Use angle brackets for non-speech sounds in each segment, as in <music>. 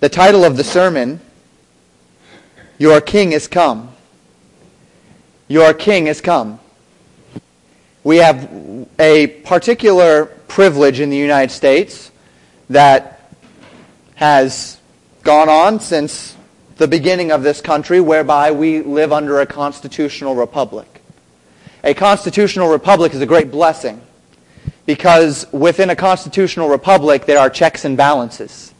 The title of the sermon, Your King is Come. Your King is Come. We have a particular privilege in the United States that has gone on since the beginning of this country whereby we live under a constitutional republic. A constitutional republic is a great blessing because within a constitutional republic there are checks and balances.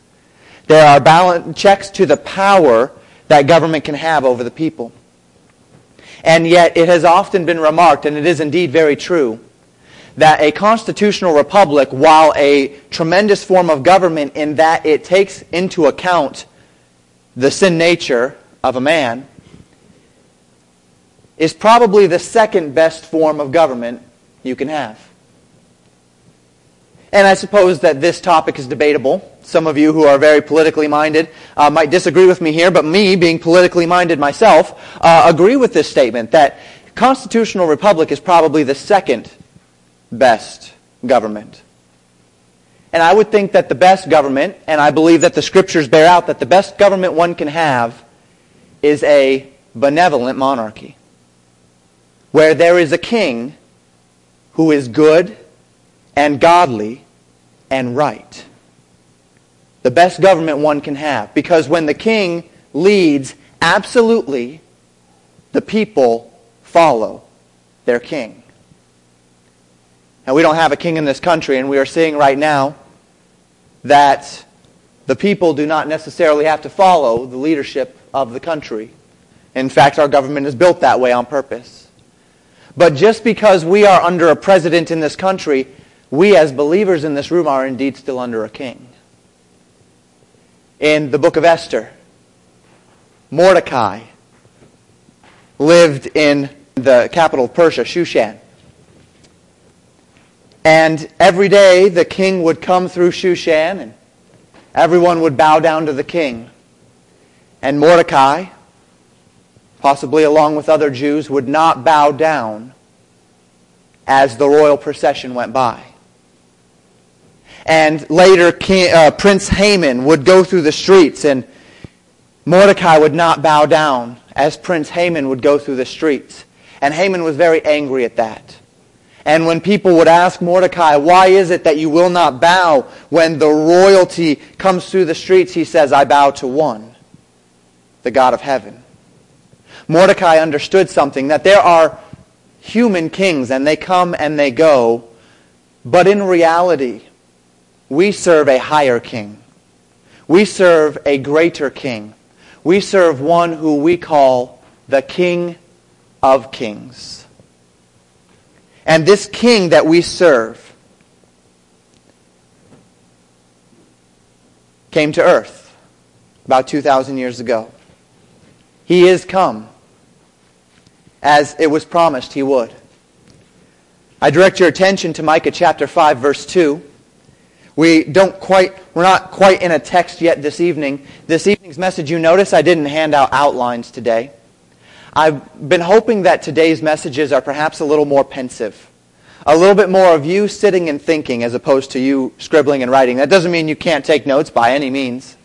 There are balance, checks to the power that government can have over the people. And yet it has often been remarked, and it is indeed very true, that a constitutional republic, while a tremendous form of government in that it takes into account the sin nature of a man, is probably the second best form of government you can have. And I suppose that this topic is debatable. Some of you who are very politically minded uh, might disagree with me here, but me, being politically minded myself, uh, agree with this statement that constitutional republic is probably the second best government. And I would think that the best government, and I believe that the scriptures bear out that the best government one can have is a benevolent monarchy, where there is a king who is good and godly and right. The best government one can have. Because when the king leads, absolutely, the people follow their king. Now, we don't have a king in this country, and we are seeing right now that the people do not necessarily have to follow the leadership of the country. In fact, our government is built that way on purpose. But just because we are under a president in this country we as believers in this room are indeed still under a king. In the book of Esther, Mordecai lived in the capital of Persia, Shushan. And every day the king would come through Shushan and everyone would bow down to the king. And Mordecai, possibly along with other Jews, would not bow down as the royal procession went by. And later, King, uh, Prince Haman would go through the streets, and Mordecai would not bow down as Prince Haman would go through the streets. And Haman was very angry at that. And when people would ask Mordecai, why is it that you will not bow when the royalty comes through the streets, he says, I bow to one, the God of heaven. Mordecai understood something, that there are human kings and they come and they go, but in reality, we serve a higher king. We serve a greater king. We serve one who we call the King of Kings. And this king that we serve came to earth about 2,000 years ago. He is come as it was promised he would. I direct your attention to Micah chapter 5 verse 2. We don't quite, we're not quite in a text yet this evening. This evening's message, you notice I didn't hand out outlines today. I've been hoping that today's messages are perhaps a little more pensive. A little bit more of you sitting and thinking as opposed to you scribbling and writing. That doesn't mean you can't take notes by any means.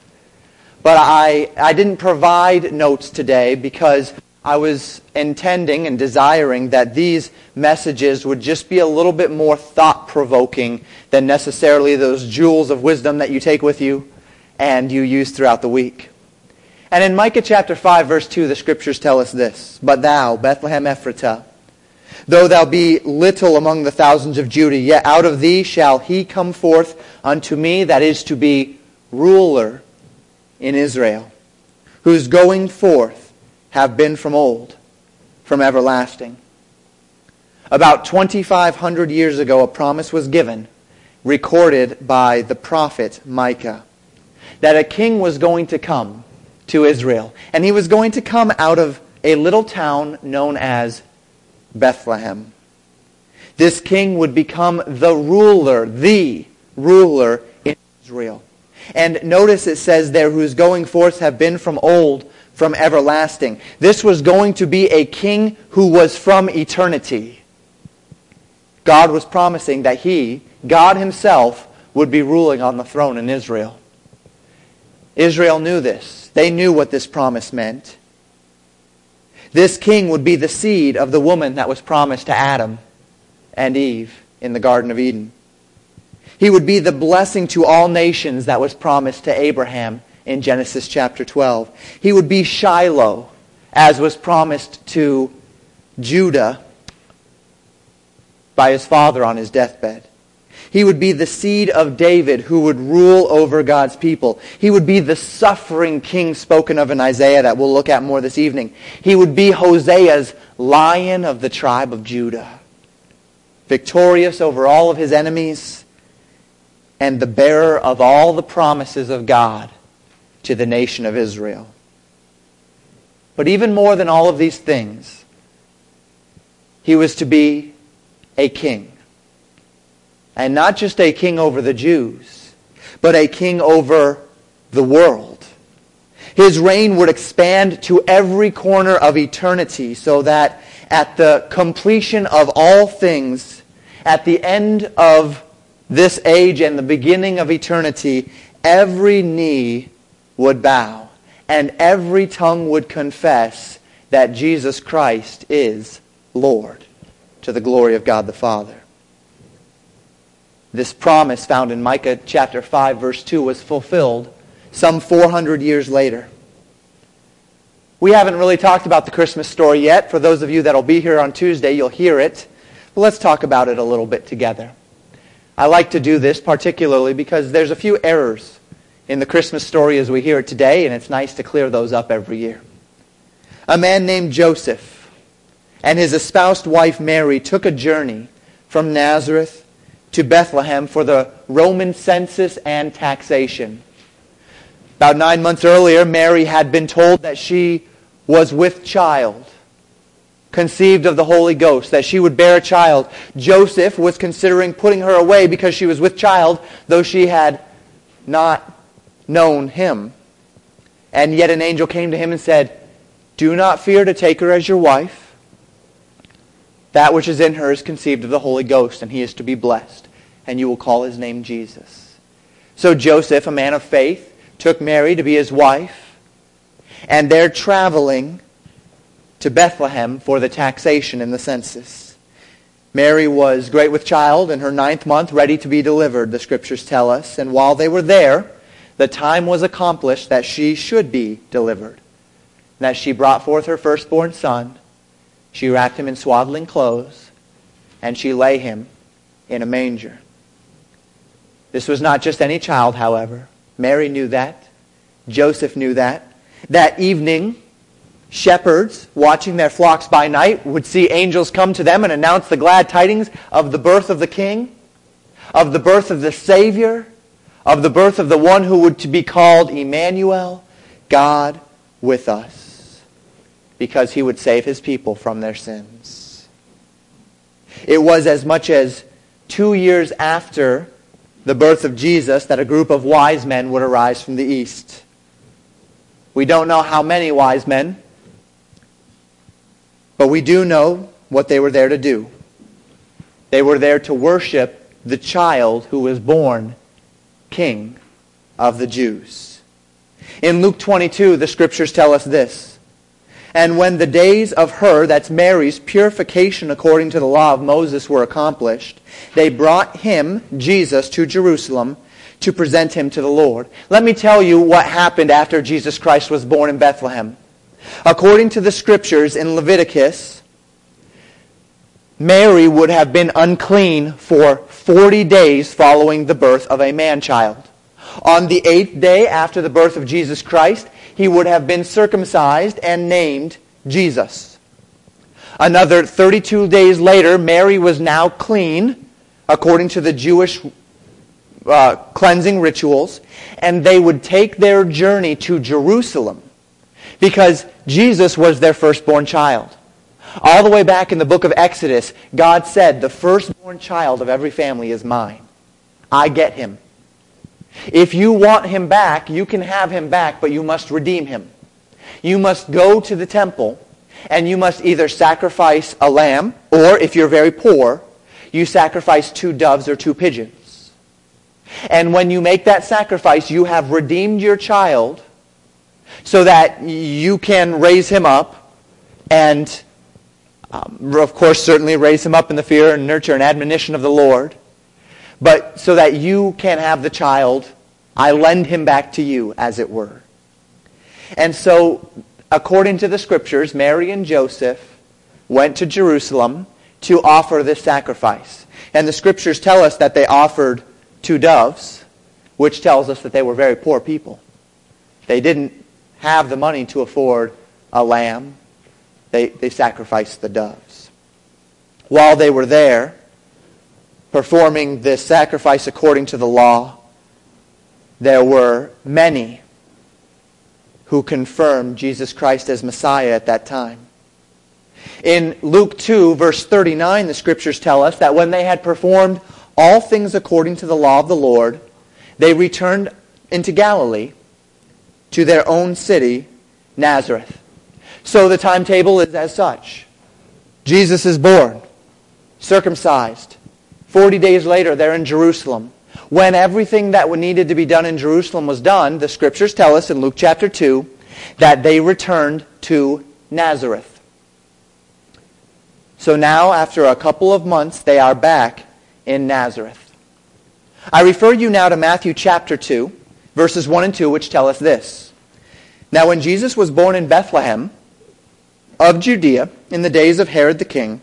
But I, I didn't provide notes today because I was intending and desiring that these messages would just be a little bit more thought provoking than necessarily those jewels of wisdom that you take with you and you use throughout the week. And in Micah chapter 5, verse 2, the scriptures tell us this But thou, Bethlehem Ephratah, though thou be little among the thousands of Judah, yet out of thee shall he come forth unto me, that is to be ruler in Israel, whose going forth have been from old, from everlasting. About 2,500 years ago, a promise was given, recorded by the prophet Micah, that a king was going to come to Israel. And he was going to come out of a little town known as Bethlehem. This king would become the ruler, the ruler in Israel. And notice it says there, whose going forth have been from old, from everlasting. This was going to be a king who was from eternity. God was promising that he, God himself, would be ruling on the throne in Israel. Israel knew this. They knew what this promise meant. This king would be the seed of the woman that was promised to Adam and Eve in the Garden of Eden. He would be the blessing to all nations that was promised to Abraham in Genesis chapter 12. He would be Shiloh, as was promised to Judah by his father on his deathbed. He would be the seed of David who would rule over God's people. He would be the suffering king spoken of in Isaiah that we'll look at more this evening. He would be Hosea's lion of the tribe of Judah, victorious over all of his enemies and the bearer of all the promises of God to the nation of Israel. But even more than all of these things, he was to be a king. And not just a king over the Jews, but a king over the world. His reign would expand to every corner of eternity so that at the completion of all things, at the end of this age and the beginning of eternity, every knee would bow and every tongue would confess that Jesus Christ is Lord to the glory of God the Father. This promise found in Micah chapter 5 verse 2 was fulfilled some 400 years later. We haven't really talked about the Christmas story yet. For those of you that will be here on Tuesday, you'll hear it. But let's talk about it a little bit together. I like to do this particularly because there's a few errors in the Christmas story as we hear it today, and it's nice to clear those up every year. A man named Joseph and his espoused wife Mary took a journey from Nazareth to Bethlehem for the Roman census and taxation. About nine months earlier, Mary had been told that she was with child, conceived of the Holy Ghost, that she would bear a child. Joseph was considering putting her away because she was with child, though she had not known him. And yet an angel came to him and said, Do not fear to take her as your wife that which is in her is conceived of the Holy Ghost, and he is to be blessed, and you will call his name Jesus. So Joseph, a man of faith, took Mary to be his wife, and they're traveling to Bethlehem for the taxation and the census. Mary was great with child in her ninth month, ready to be delivered, the scriptures tell us. And while they were there, the time was accomplished that she should be delivered. That she brought forth her firstborn son she wrapped him in swaddling clothes, and she lay him in a manger. This was not just any child, however. Mary knew that. Joseph knew that. That evening, shepherds watching their flocks by night would see angels come to them and announce the glad tidings of the birth of the king, of the birth of the Savior, of the birth of the one who would to be called Emmanuel, God with us because he would save his people from their sins. It was as much as two years after the birth of Jesus that a group of wise men would arise from the east. We don't know how many wise men, but we do know what they were there to do. They were there to worship the child who was born king of the Jews. In Luke 22, the scriptures tell us this. And when the days of her, that's Mary's, purification according to the law of Moses were accomplished, they brought him, Jesus, to Jerusalem to present him to the Lord. Let me tell you what happened after Jesus Christ was born in Bethlehem. According to the scriptures in Leviticus, Mary would have been unclean for 40 days following the birth of a man-child. On the eighth day after the birth of Jesus Christ, he would have been circumcised and named Jesus. Another 32 days later, Mary was now clean, according to the Jewish uh, cleansing rituals, and they would take their journey to Jerusalem because Jesus was their firstborn child. All the way back in the book of Exodus, God said, the firstborn child of every family is mine. I get him. If you want him back, you can have him back, but you must redeem him. You must go to the temple and you must either sacrifice a lamb or, if you're very poor, you sacrifice two doves or two pigeons. And when you make that sacrifice, you have redeemed your child so that you can raise him up and, um, of course, certainly raise him up in the fear and nurture and admonition of the Lord. But so that you can have the child, I lend him back to you, as it were. And so, according to the scriptures, Mary and Joseph went to Jerusalem to offer this sacrifice. And the scriptures tell us that they offered two doves, which tells us that they were very poor people. They didn't have the money to afford a lamb. They, they sacrificed the doves. While they were there, performing this sacrifice according to the law, there were many who confirmed Jesus Christ as Messiah at that time. In Luke 2, verse 39, the scriptures tell us that when they had performed all things according to the law of the Lord, they returned into Galilee to their own city, Nazareth. So the timetable is as such. Jesus is born, circumcised. Forty days later, they're in Jerusalem. When everything that needed to be done in Jerusalem was done, the scriptures tell us in Luke chapter 2 that they returned to Nazareth. So now, after a couple of months, they are back in Nazareth. I refer you now to Matthew chapter 2, verses 1 and 2, which tell us this. Now, when Jesus was born in Bethlehem of Judea in the days of Herod the king,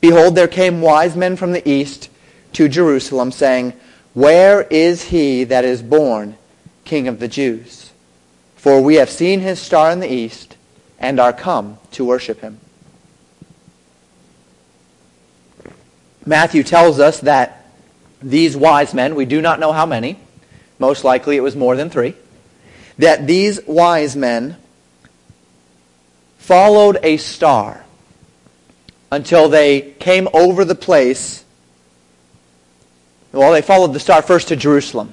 behold, there came wise men from the east to Jerusalem, saying, Where is he that is born King of the Jews? For we have seen his star in the east and are come to worship him. Matthew tells us that these wise men, we do not know how many, most likely it was more than three, that these wise men followed a star until they came over the place. Well, they followed the star first to Jerusalem.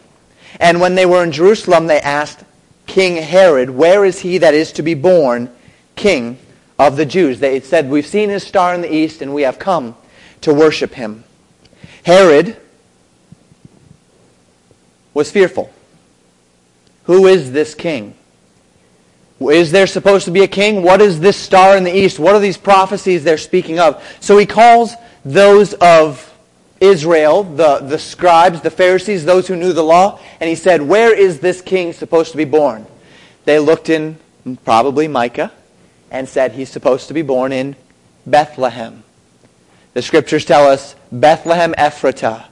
And when they were in Jerusalem, they asked King Herod, Where is he that is to be born king of the Jews? They said, We've seen his star in the east, and we have come to worship him. Herod was fearful. Who is this king? Is there supposed to be a king? What is this star in the east? What are these prophecies they're speaking of? So he calls those of Israel, the, the scribes, the Pharisees, those who knew the law, and he said, Where is this king supposed to be born? They looked in probably Micah and said, He's supposed to be born in Bethlehem. The scriptures tell us Bethlehem Ephratah.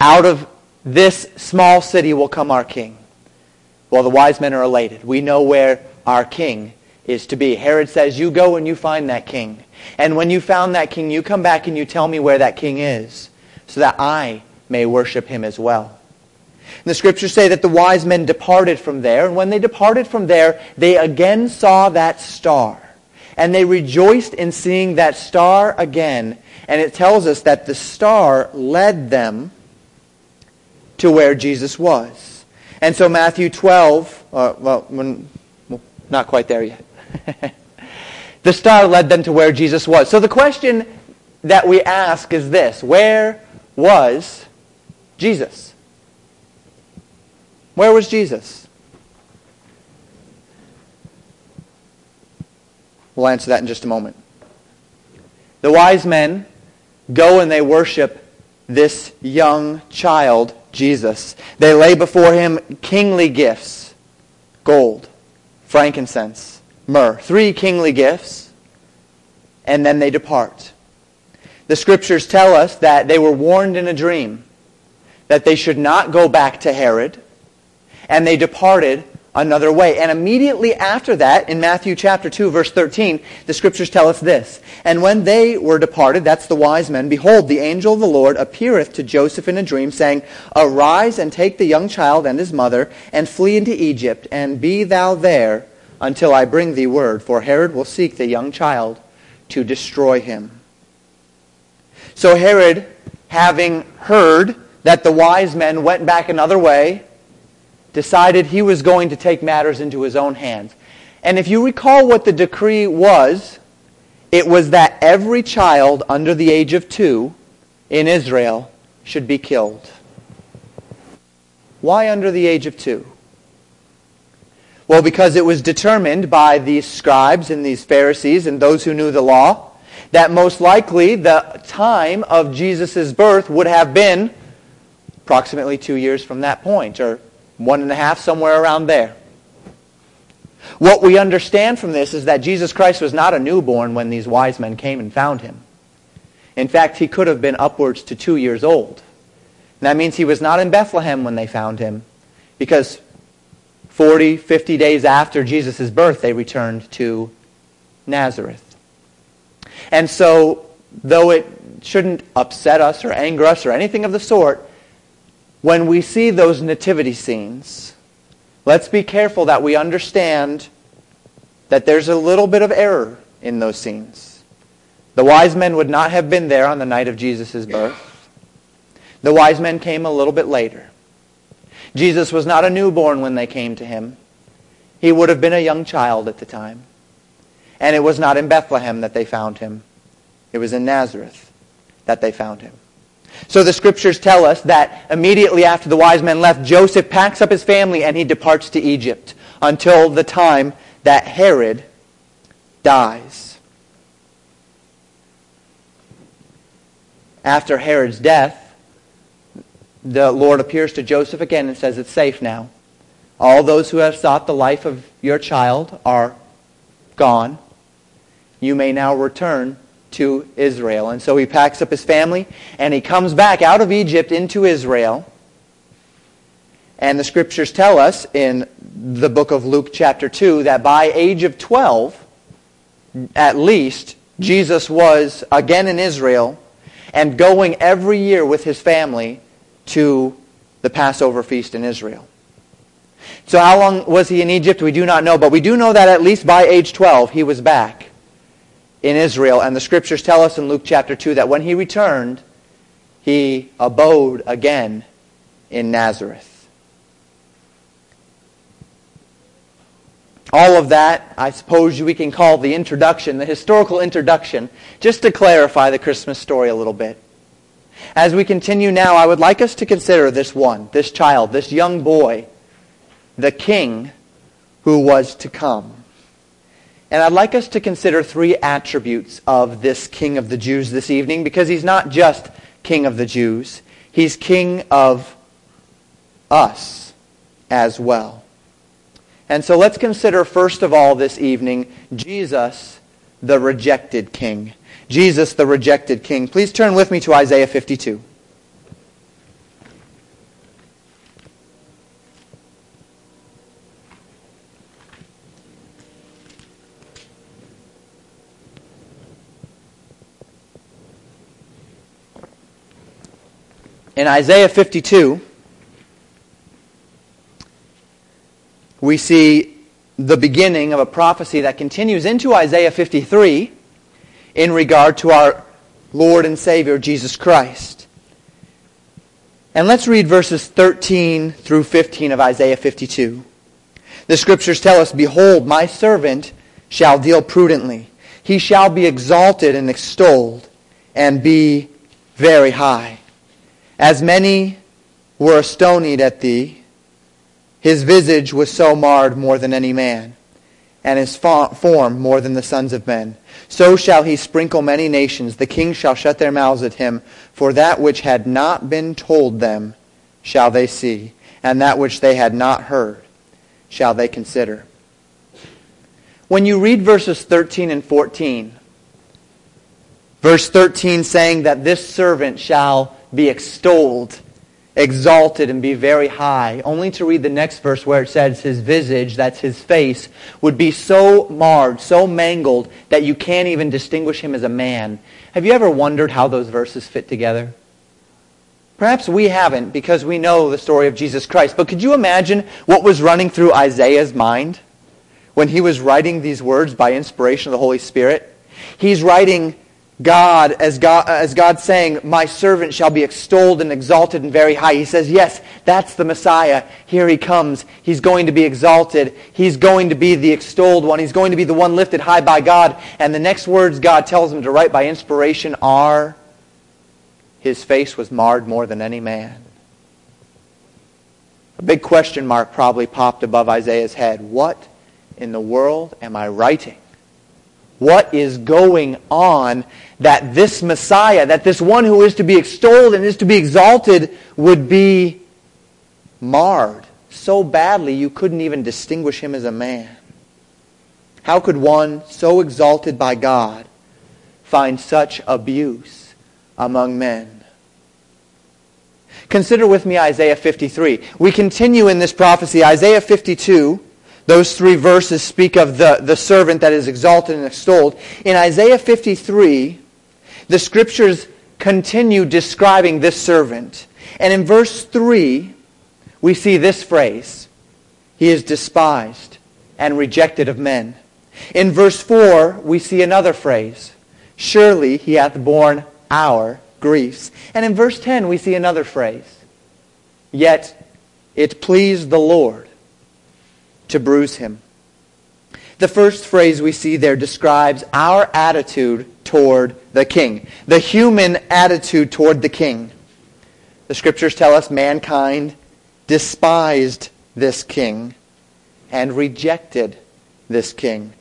Out of this small city will come our king. Well, the wise men are elated. We know where our king is to be. Herod says, You go and you find that king. And when you found that king, you come back and you tell me where that king is, so that I may worship him as well. And the scriptures say that the wise men departed from there, and when they departed from there, they again saw that star and they rejoiced in seeing that star again. And it tells us that the star led them to where Jesus was. And so Matthew 12, uh, well, well, not quite there yet. <laughs> the star led them to where Jesus was. So the question that we ask is this Where was Jesus? Where was Jesus? We'll answer that in just a moment. The wise men go and they worship this young child, Jesus. They lay before him kingly gifts gold, frankincense, myrrh. Three kingly gifts, and then they depart. The scriptures tell us that they were warned in a dream that they should not go back to Herod, and they departed another way. And immediately after that, in Matthew chapter 2, verse 13, the scriptures tell us this. And when they were departed, that's the wise men, behold, the angel of the Lord appeareth to Joseph in a dream, saying, Arise and take the young child and his mother, and flee into Egypt, and be thou there until I bring thee word, for Herod will seek the young child to destroy him. So Herod, having heard that the wise men went back another way, decided he was going to take matters into his own hands. And if you recall what the decree was, it was that every child under the age of two in Israel should be killed. Why under the age of two? Well, because it was determined by these scribes and these Pharisees and those who knew the law that most likely the time of Jesus' birth would have been approximately two years from that point, or one and a half, somewhere around there. What we understand from this is that Jesus Christ was not a newborn when these wise men came and found him. In fact, he could have been upwards to two years old. And that means he was not in Bethlehem when they found him, because 40, 50 days after Jesus' birth, they returned to Nazareth. And so, though it shouldn't upset us or anger us or anything of the sort, when we see those nativity scenes, let's be careful that we understand that there's a little bit of error in those scenes. The wise men would not have been there on the night of Jesus' birth. The wise men came a little bit later. Jesus was not a newborn when they came to him. He would have been a young child at the time. And it was not in Bethlehem that they found him. It was in Nazareth that they found him. So the scriptures tell us that immediately after the wise men left, Joseph packs up his family and he departs to Egypt until the time that Herod dies. After Herod's death, the Lord appears to Joseph again and says, It's safe now. All those who have sought the life of your child are gone you may now return to Israel. And so he packs up his family and he comes back out of Egypt into Israel. And the scriptures tell us in the book of Luke chapter 2 that by age of 12, at least, Jesus was again in Israel and going every year with his family to the Passover feast in Israel. So how long was he in Egypt? We do not know, but we do know that at least by age 12 he was back in Israel. And the scriptures tell us in Luke chapter 2 that when he returned, he abode again in Nazareth. All of that, I suppose we can call the introduction, the historical introduction, just to clarify the Christmas story a little bit. As we continue now, I would like us to consider this one, this child, this young boy, the king who was to come. And I'd like us to consider three attributes of this King of the Jews this evening because he's not just King of the Jews, he's King of us as well. And so let's consider first of all this evening Jesus, the rejected King. Jesus, the rejected King. Please turn with me to Isaiah 52. In Isaiah 52, we see the beginning of a prophecy that continues into Isaiah 53 in regard to our Lord and Savior, Jesus Christ. And let's read verses 13 through 15 of Isaiah 52. The scriptures tell us, Behold, my servant shall deal prudently. He shall be exalted and extolled and be very high. As many were astonied at thee, his visage was so marred more than any man, and his form more than the sons of men. So shall he sprinkle many nations. The kings shall shut their mouths at him. For that which had not been told them shall they see, and that which they had not heard shall they consider. When you read verses 13 and 14, verse 13 saying that this servant shall be extolled, exalted, and be very high, only to read the next verse where it says his visage, that's his face, would be so marred, so mangled, that you can't even distinguish him as a man. Have you ever wondered how those verses fit together? Perhaps we haven't because we know the story of Jesus Christ. But could you imagine what was running through Isaiah's mind when he was writing these words by inspiration of the Holy Spirit? He's writing God as, God, as God saying, My servant shall be extolled and exalted and very high. He says, Yes, that's the Messiah. Here he comes. He's going to be exalted. He's going to be the extolled one. He's going to be the one lifted high by God. And the next words God tells him to write by inspiration are, His face was marred more than any man. A big question mark probably popped above Isaiah's head. What in the world am I writing? What is going on that this Messiah, that this one who is to be extolled and is to be exalted would be marred so badly you couldn't even distinguish him as a man? How could one so exalted by God find such abuse among men? Consider with me Isaiah 53. We continue in this prophecy. Isaiah 52, those three verses speak of the, the servant that is exalted and extolled. In Isaiah 53, the scriptures continue describing this servant. And in verse 3, we see this phrase He is despised and rejected of men. In verse 4, we see another phrase Surely he hath borne our griefs. And in verse 10, we see another phrase Yet it pleased the Lord to bruise him. The first phrase we see there describes our attitude toward the king, the human attitude toward the king. The scriptures tell us mankind despised this king and rejected this king.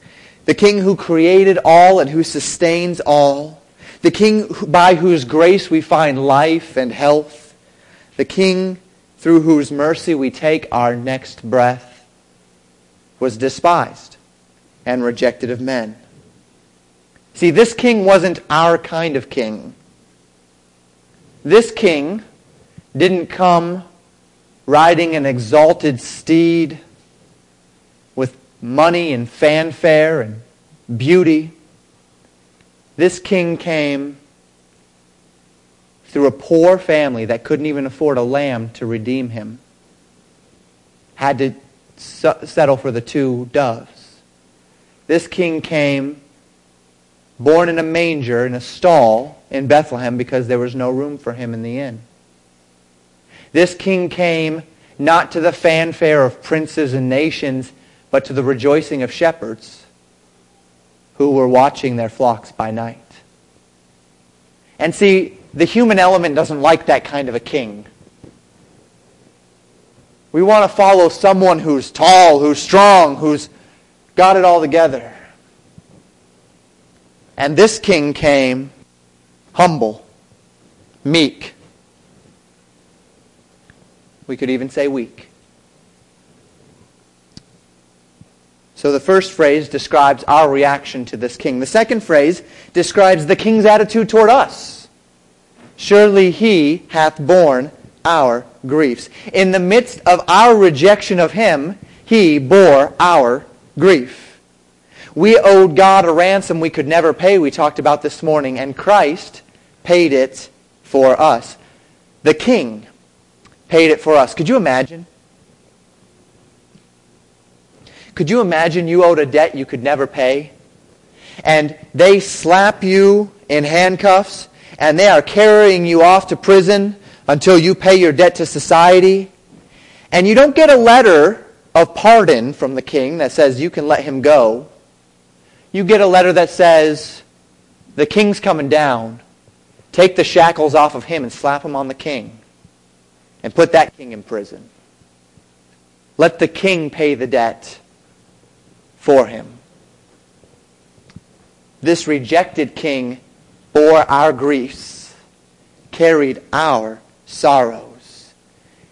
The king who created all and who sustains all. The king by whose grace we find life and health. The king through whose mercy we take our next breath was despised and rejected of men. See, this king wasn't our kind of king. This king didn't come riding an exalted steed with money and fanfare and beauty. This king came through a poor family that couldn't even afford a lamb to redeem him. Had to settle for the two doves. This king came born in a manger in a stall in Bethlehem because there was no room for him in the inn. This king came not to the fanfare of princes and nations, but to the rejoicing of shepherds who were watching their flocks by night. And see, the human element doesn't like that kind of a king. We want to follow someone who's tall, who's strong, who's got it all together. And this king came humble, meek, we could even say weak. So the first phrase describes our reaction to this king. The second phrase describes the king's attitude toward us. Surely he hath borne our griefs. In the midst of our rejection of him, he bore our grief. We owed God a ransom we could never pay, we talked about this morning, and Christ paid it for us. The king paid it for us. Could you imagine? Could you imagine you owed a debt you could never pay? And they slap you in handcuffs and they are carrying you off to prison until you pay your debt to society. And you don't get a letter of pardon from the king that says you can let him go. You get a letter that says, the king's coming down. Take the shackles off of him and slap him on the king and put that king in prison. Let the king pay the debt for him. This rejected king bore our griefs, carried our sorrows.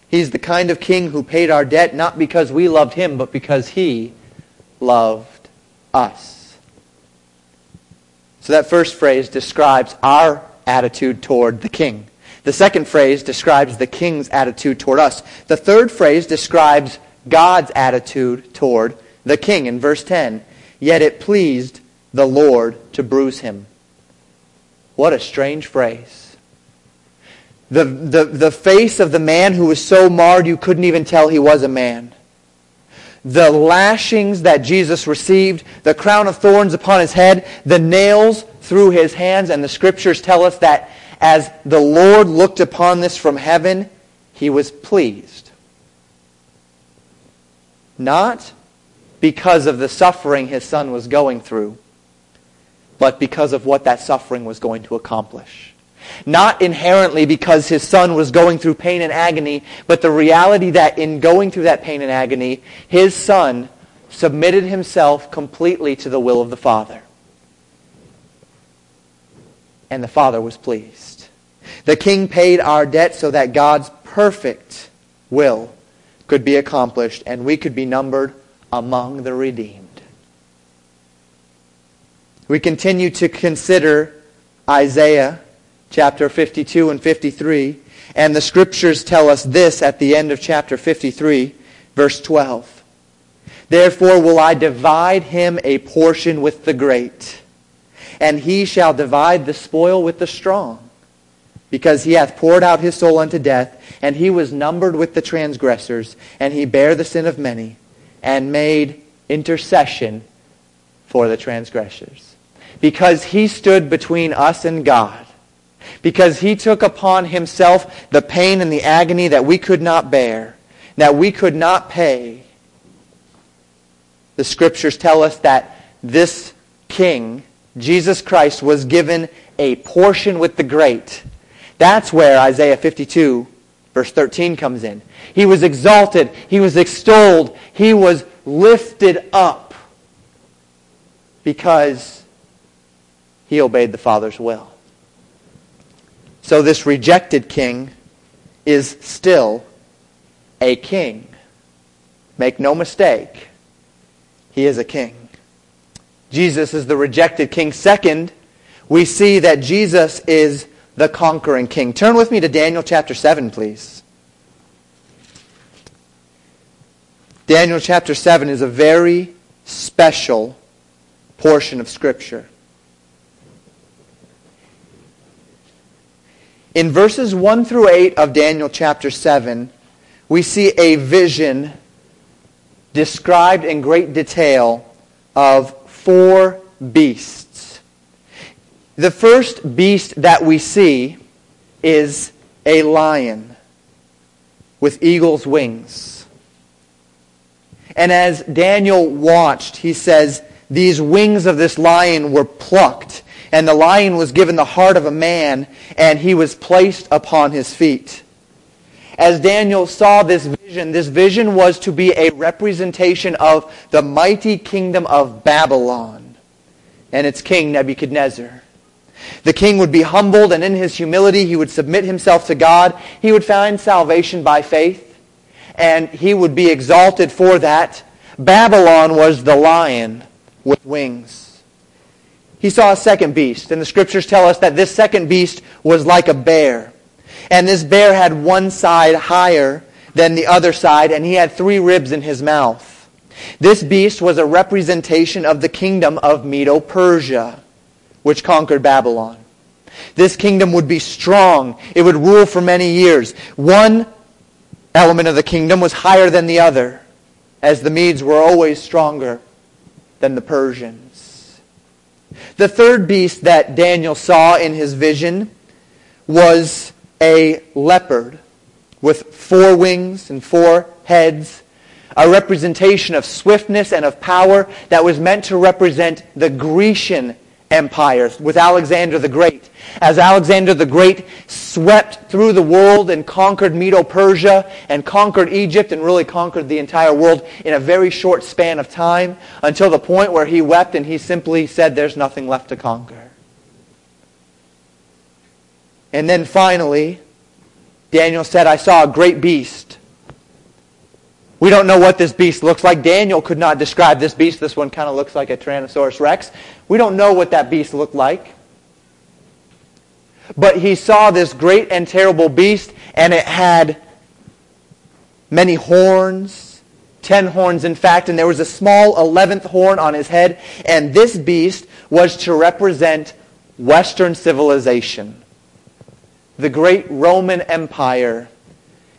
He's the kind of king who paid our debt not because we loved him, but because he loved us. So that first phrase describes our attitude toward the king. The second phrase describes the king's attitude toward us. The third phrase describes God's attitude toward the king in verse 10. Yet it pleased the Lord to bruise him. What a strange phrase. The, the, the face of the man who was so marred you couldn't even tell he was a man. The lashings that Jesus received, the crown of thorns upon his head, the nails through his hands, and the scriptures tell us that as the Lord looked upon this from heaven, he was pleased. Not because of the suffering his son was going through, but because of what that suffering was going to accomplish. Not inherently because his son was going through pain and agony, but the reality that in going through that pain and agony, his son submitted himself completely to the will of the Father. And the Father was pleased. The king paid our debt so that God's perfect will could be accomplished and we could be numbered among the redeemed. We continue to consider Isaiah chapter 52 and 53, and the scriptures tell us this at the end of chapter 53, verse 12. Therefore will I divide him a portion with the great, and he shall divide the spoil with the strong, because he hath poured out his soul unto death, and he was numbered with the transgressors, and he bare the sin of many, and made intercession for the transgressors because he stood between us and God. Because he took upon himself the pain and the agony that we could not bear, that we could not pay. The scriptures tell us that this king, Jesus Christ, was given a portion with the great. That's where Isaiah 52, verse 13 comes in. He was exalted. He was extolled. He was lifted up because he obeyed the Father's will. So this rejected king is still a king. Make no mistake, he is a king. Jesus is the rejected king. Second, we see that Jesus is the conquering king. Turn with me to Daniel chapter 7, please. Daniel chapter 7 is a very special portion of Scripture. In verses 1 through 8 of Daniel chapter 7, we see a vision described in great detail of four beasts. The first beast that we see is a lion with eagle's wings. And as Daniel watched, he says, these wings of this lion were plucked and the lion was given the heart of a man, and he was placed upon his feet. As Daniel saw this vision, this vision was to be a representation of the mighty kingdom of Babylon and its king Nebuchadnezzar. The king would be humbled, and in his humility, he would submit himself to God. He would find salvation by faith, and he would be exalted for that. Babylon was the lion with wings he saw a second beast. And the scriptures tell us that this second beast was like a bear. And this bear had one side higher than the other side, and he had three ribs in his mouth. This beast was a representation of the kingdom of Medo-Persia, which conquered Babylon. This kingdom would be strong. It would rule for many years. One element of the kingdom was higher than the other, as the Medes were always stronger than the Persians. The third beast that Daniel saw in his vision was a leopard with four wings and four heads, a representation of swiftness and of power that was meant to represent the Grecian empires with Alexander the Great. As Alexander the Great swept through the world and conquered Medo-Persia and conquered Egypt and really conquered the entire world in a very short span of time until the point where he wept and he simply said, there's nothing left to conquer. And then finally, Daniel said, I saw a great beast. We don't know what this beast looks like. Daniel could not describe this beast. This one kind of looks like a Tyrannosaurus rex. We don't know what that beast looked like. But he saw this great and terrible beast, and it had many horns, ten horns in fact, and there was a small eleventh horn on his head. And this beast was to represent Western civilization, the great Roman Empire.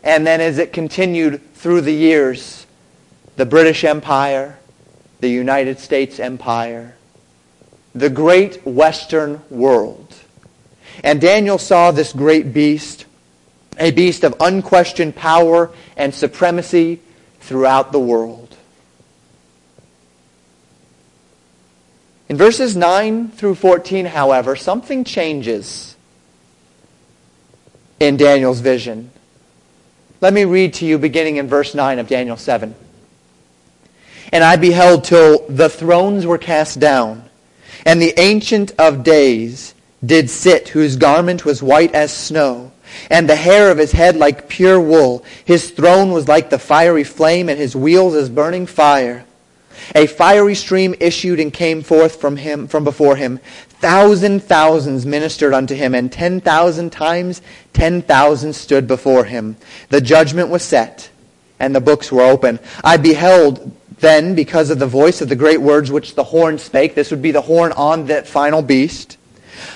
And then as it continued through the years, the British Empire, the United States Empire, the great Western world. And Daniel saw this great beast, a beast of unquestioned power and supremacy throughout the world. In verses 9 through 14, however, something changes. in Daniel's vision. Let me read to you beginning in verse 9 of Daniel 7. And I beheld till the thrones were cast down, and the Ancient of Days did sit, whose garment was white as snow, and the hair of his head like pure wool. His throne was like the fiery flame, and his wheels as burning fire. A fiery stream issued and came forth from him from before him. Thousand thousands ministered unto him, and ten thousand times ten thousand stood before him. The judgment was set, and the books were open. I beheld then, because of the voice of the great words which the horn spake, this would be the horn on that final beast.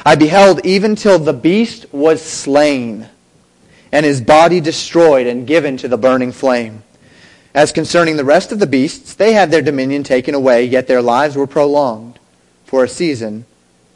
I beheld even till the beast was slain, and his body destroyed and given to the burning flame. As concerning the rest of the beasts, they had their dominion taken away, yet their lives were prolonged for a season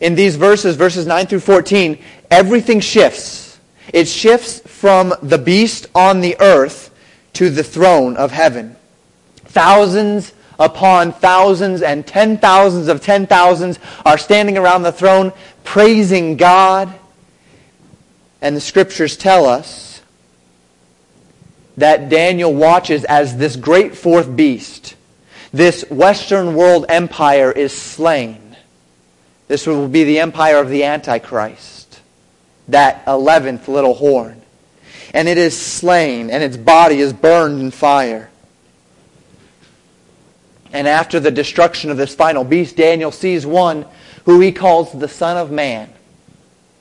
in these verses, verses 9 through 14, everything shifts. It shifts from the beast on the earth to the throne of heaven. Thousands upon thousands and ten thousands of ten thousands are standing around the throne praising God. And the scriptures tell us that Daniel watches as this great fourth beast, this Western world empire is slain. This will be the empire of the Antichrist, that eleventh little horn. And it is slain, and its body is burned in fire. And after the destruction of this final beast, Daniel sees one who he calls the Son of Man.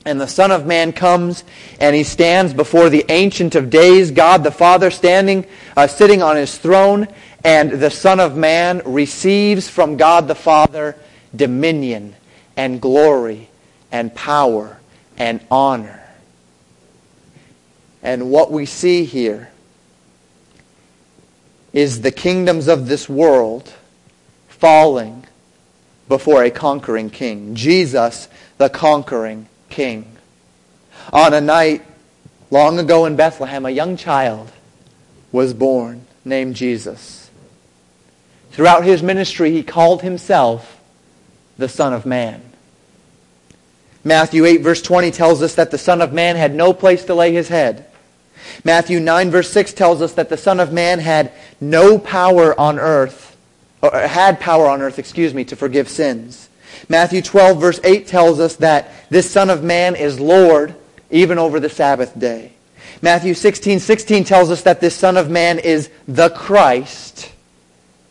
And the Son of Man comes and he stands before the Ancient of Days, God the Father, standing, uh, sitting on his throne. And the Son of Man receives from God the Father dominion and glory and power and honor. And what we see here is the kingdoms of this world falling before a conquering king. Jesus, the conquering king. On a night long ago in Bethlehem, a young child was born named Jesus. Throughout his ministry, he called himself the Son of Man. Matthew 8, verse 20 tells us that the Son of Man had no place to lay his head. Matthew 9, verse 6 tells us that the Son of Man had no power on earth, or had power on earth, excuse me, to forgive sins. Matthew 12, verse 8 tells us that this Son of Man is Lord even over the Sabbath day. Matthew 16, 16 tells us that this Son of Man is the Christ,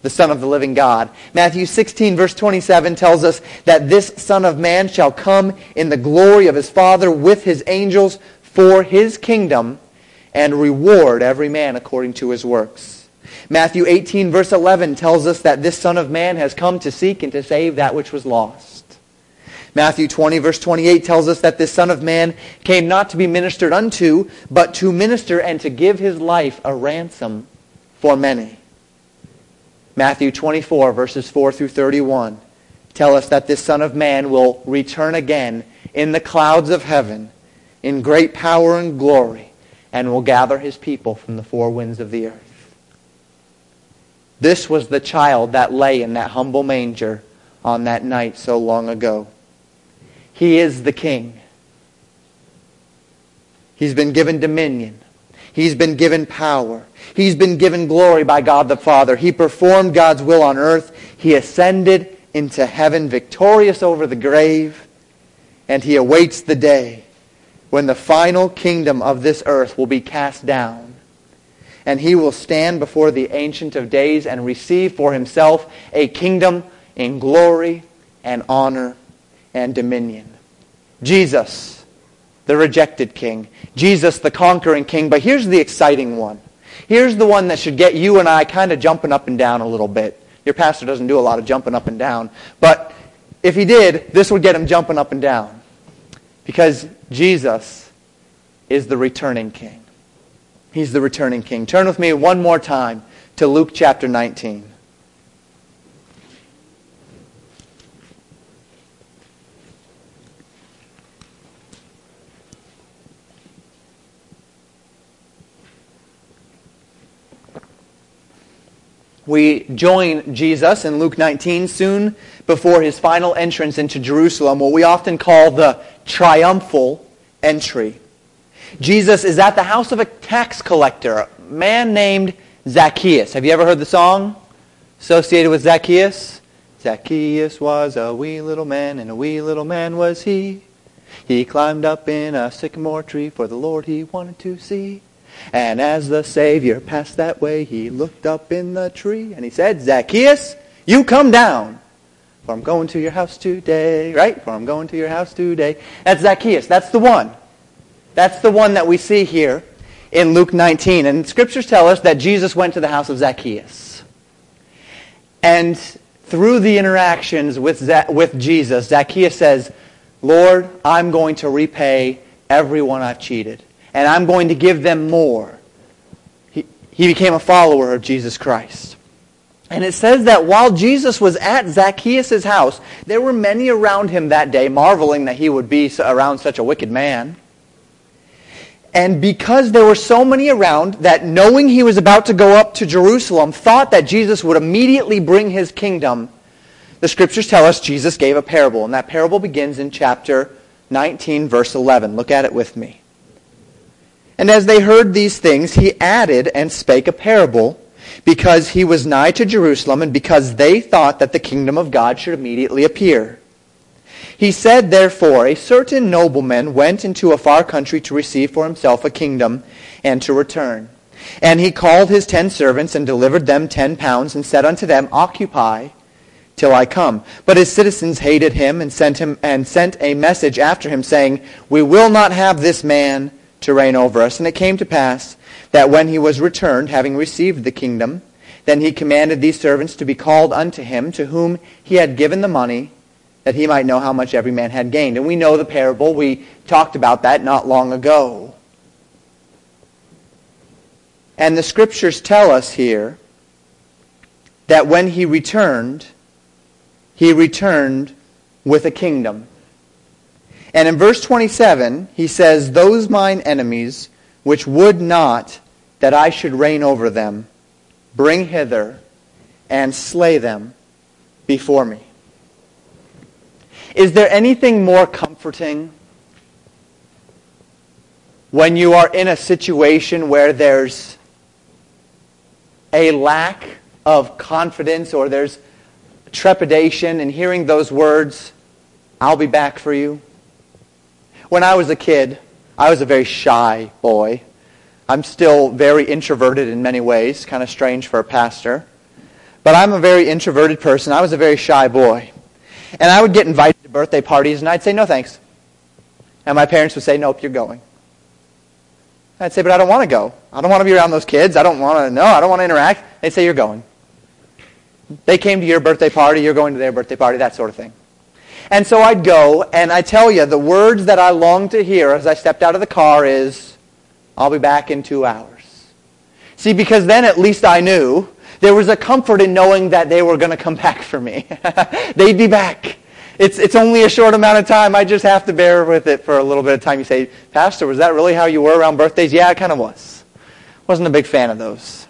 the Son of the living God. Matthew 16, verse 27 tells us that this Son of Man shall come in the glory of his Father with his angels for his kingdom and reward every man according to his works. Matthew 18, verse 11 tells us that this Son of Man has come to seek and to save that which was lost. Matthew 20, verse 28 tells us that this Son of Man came not to be ministered unto, but to minister and to give his life a ransom for many. Matthew 24, verses 4 through 31 tell us that this Son of Man will return again in the clouds of heaven in great power and glory and will gather his people from the four winds of the earth. This was the child that lay in that humble manger on that night so long ago. He is the king. He's been given dominion. He's been given power. He's been given glory by God the Father. He performed God's will on earth. He ascended into heaven victorious over the grave. And he awaits the day when the final kingdom of this earth will be cast down. And he will stand before the Ancient of Days and receive for himself a kingdom in glory and honor and dominion. Jesus, the rejected king. Jesus, the conquering king. But here's the exciting one. Here's the one that should get you and I kind of jumping up and down a little bit. Your pastor doesn't do a lot of jumping up and down. But if he did, this would get him jumping up and down. Because Jesus is the returning king. He's the returning king. Turn with me one more time to Luke chapter 19. We join Jesus in Luke 19 soon before his final entrance into Jerusalem, what we often call the triumphal entry. Jesus is at the house of a tax collector, a man named Zacchaeus. Have you ever heard the song associated with Zacchaeus? Zacchaeus was a wee little man, and a wee little man was he. He climbed up in a sycamore tree for the Lord he wanted to see. And as the Savior passed that way, he looked up in the tree and he said, Zacchaeus, you come down. For I'm going to your house today, right? For I'm going to your house today. That's Zacchaeus. That's the one. That's the one that we see here in Luke 19. And scriptures tell us that Jesus went to the house of Zacchaeus. And through the interactions with, with Jesus, Zacchaeus says, Lord, I'm going to repay everyone I've cheated and I'm going to give them more. He, he became a follower of Jesus Christ. And it says that while Jesus was at Zacchaeus' house, there were many around him that day marveling that he would be around such a wicked man. And because there were so many around that knowing he was about to go up to Jerusalem, thought that Jesus would immediately bring his kingdom, the scriptures tell us Jesus gave a parable. And that parable begins in chapter 19, verse 11. Look at it with me. And as they heard these things, he added and spake a parable, because he was nigh to Jerusalem, and because they thought that the kingdom of God should immediately appear. He said, therefore, a certain nobleman went into a far country to receive for himself a kingdom, and to return. And he called his ten servants, and delivered them ten pounds, and said unto them, Occupy till I come. But his citizens hated him, and sent him and sent a message after him, saying, We will not have this man to reign over us. And it came to pass that when he was returned, having received the kingdom, then he commanded these servants to be called unto him, to whom he had given the money, that he might know how much every man had gained. And we know the parable. We talked about that not long ago. And the scriptures tell us here that when he returned, he returned with a kingdom. And in verse 27, he says, Those mine enemies, which would not that I should reign over them, bring hither and slay them before me. Is there anything more comforting when you are in a situation where there's a lack of confidence or there's trepidation and hearing those words, I'll be back for you? When I was a kid, I was a very shy boy. I'm still very introverted in many ways, kind of strange for a pastor. But I'm a very introverted person. I was a very shy boy. And I would get invited to birthday parties, and I'd say, no thanks. And my parents would say, nope, you're going. I'd say, but I don't want to go. I don't want to be around those kids. I don't want to, no, I don't want to interact. They'd say, you're going. They came to your birthday party, you're going to their birthday party, that sort of thing. And so I'd go, and I tell you, the words that I longed to hear as I stepped out of the car is, I'll be back in two hours. See, because then at least I knew there was a comfort in knowing that they were going to come <laughs> back for me. <laughs> They'd be back. It's, it's only a short amount of time. I just have to bear with it for a little bit of time. You say, Pastor, was that really how you were around birthdays? Yeah, it kind of was. Wasn't a big fan of those.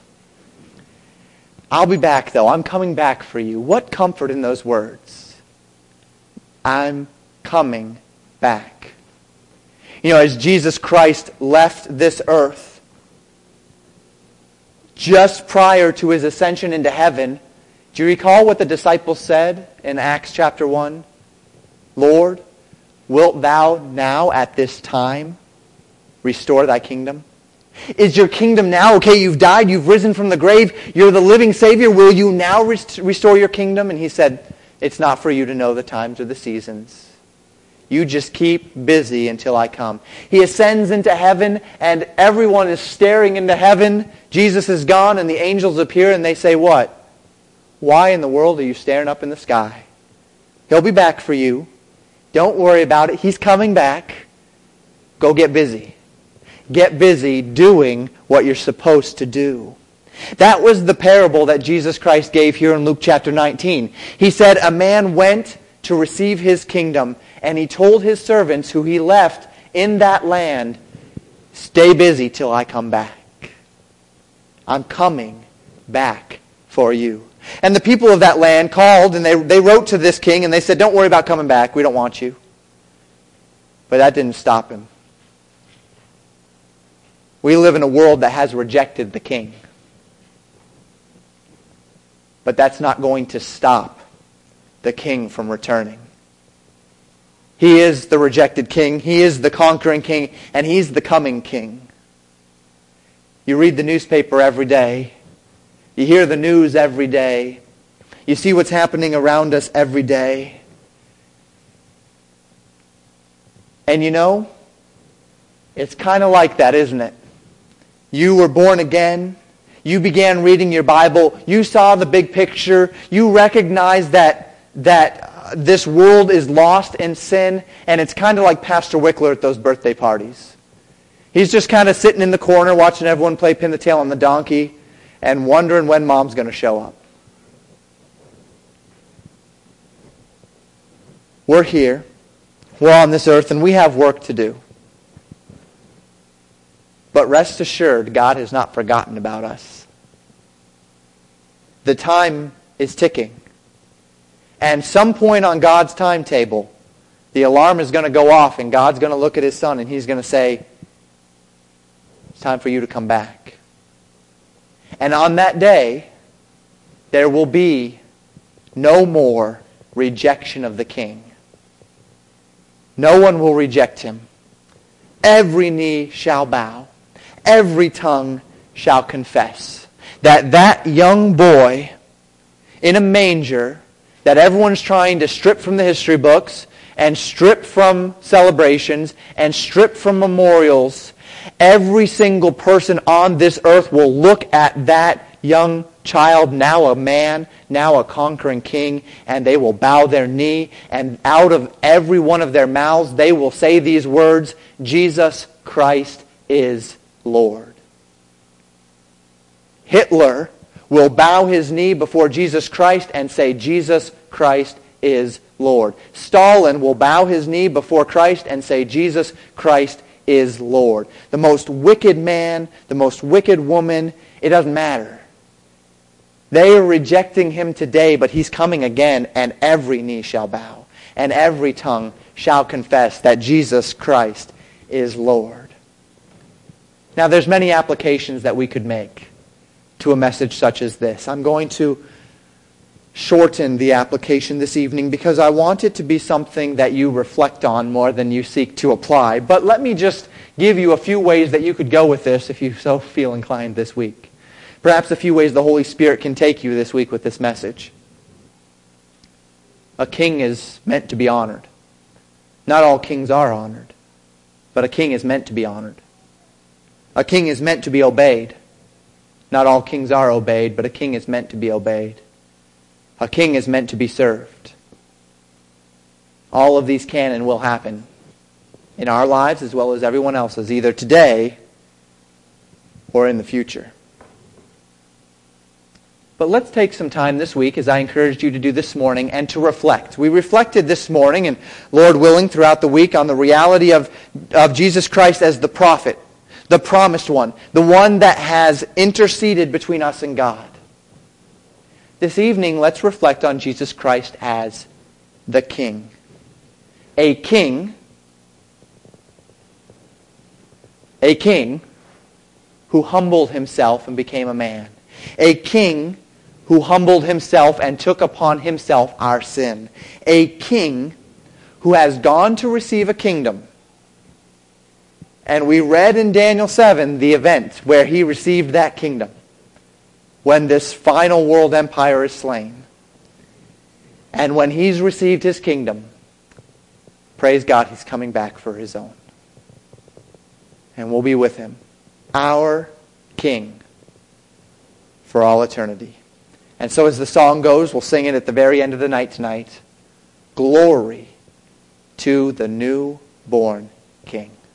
I'll be back, though. I'm coming back for you. What comfort in those words. I'm coming back. You know, as Jesus Christ left this earth, just prior to his ascension into heaven, do you recall what the disciples said in Acts chapter 1? Lord, wilt thou now at this time restore thy kingdom? Is your kingdom now, okay, you've died, you've risen from the grave, you're the living Savior, will you now rest- restore your kingdom? And he said, it's not for you to know the times or the seasons. You just keep busy until I come. He ascends into heaven, and everyone is staring into heaven. Jesus is gone, and the angels appear, and they say, What? Why in the world are you staring up in the sky? He'll be back for you. Don't worry about it. He's coming back. Go get busy. get busy doing what you're supposed to do. That was the parable that Jesus Christ gave here in Luke chapter 19. He said, A man went to receive his kingdom, and he told his servants who he left in that land, Stay busy till I come back. I'm coming back for you. And the people of that land called and they, they wrote to this king and they said, Don't worry about coming back. We don't want you. But that didn't stop him. We live in a world that has rejected the king. But that's not going to stop the king from returning. He is the rejected king. He is the conquering king. And he's the coming king. You read the newspaper every day. You hear the news every day. You see what's happening around us every day. And you know, it's kind of like that, isn't it? You were born again. You began reading your Bible. You saw the big picture. You recognized that, that uh, this world is lost in sin. And it's kind of like Pastor Wickler at those birthday parties. He's just kind of sitting in the corner watching everyone play pin the tail on the donkey and wondering when mom's going to show up. We're here. We're on this earth, and we have work to do. But rest assured, God has not forgotten about us. The time is ticking. And some point on God's timetable, the alarm is going to go off, and God's going to look at his son, and he's going to say, It's time for you to come back. And on that day, there will be no more rejection of the king. No one will reject him. Every knee shall bow. Every tongue shall confess that that young boy in a manger that everyone's trying to strip from the history books and strip from celebrations and strip from memorials Every single person on this earth will look at that young child, now a man, now a conquering king, and they will bow their knee, and out of every one of their mouths they will say these words, Jesus Christ is Lord. Hitler will bow his knee before Jesus Christ and say, Jesus Christ is Lord. Stalin will bow his knee before Christ and say, Jesus Christ is Lord. The most wicked man, the most wicked woman, it doesn't matter. They are rejecting him today, but he's coming again, and every knee shall bow, and every tongue shall confess that Jesus Christ is Lord. Now, there's many applications that we could make to a message such as this. I'm going to shorten the application this evening because I want it to be something that you reflect on more than you seek to apply. But let me just give you a few ways that you could go with this if you so feel inclined this week. Perhaps a few ways the Holy Spirit can take you this week with this message. A king is meant to be honored. Not all kings are honored, but a king is meant to be honored. A king is meant to be obeyed. Not all kings are obeyed, but a king is meant to be obeyed. A king is meant to be served. All of these can and will happen in our lives as well as everyone else's, either today or in the future. But let's take some time this week, as I encouraged you to do this morning, and to reflect. We reflected this morning, and Lord willing, throughout the week, on the reality of, of Jesus Christ as the prophet, the promised one, the one that has interceded between us and God. This evening, let's reflect on Jesus Christ as the King. A king, a king who humbled himself and became a man. A king who humbled himself and took upon himself our sin. A king who has gone to receive a kingdom. And we read in Daniel 7 the event where he received that kingdom when this final world empire is slain. And when he's received his kingdom, praise God, he's coming back for his own. And we'll be with him, our King, for all eternity. And so as the song goes, we'll sing it at the very end of the night tonight. Glory to the newborn King.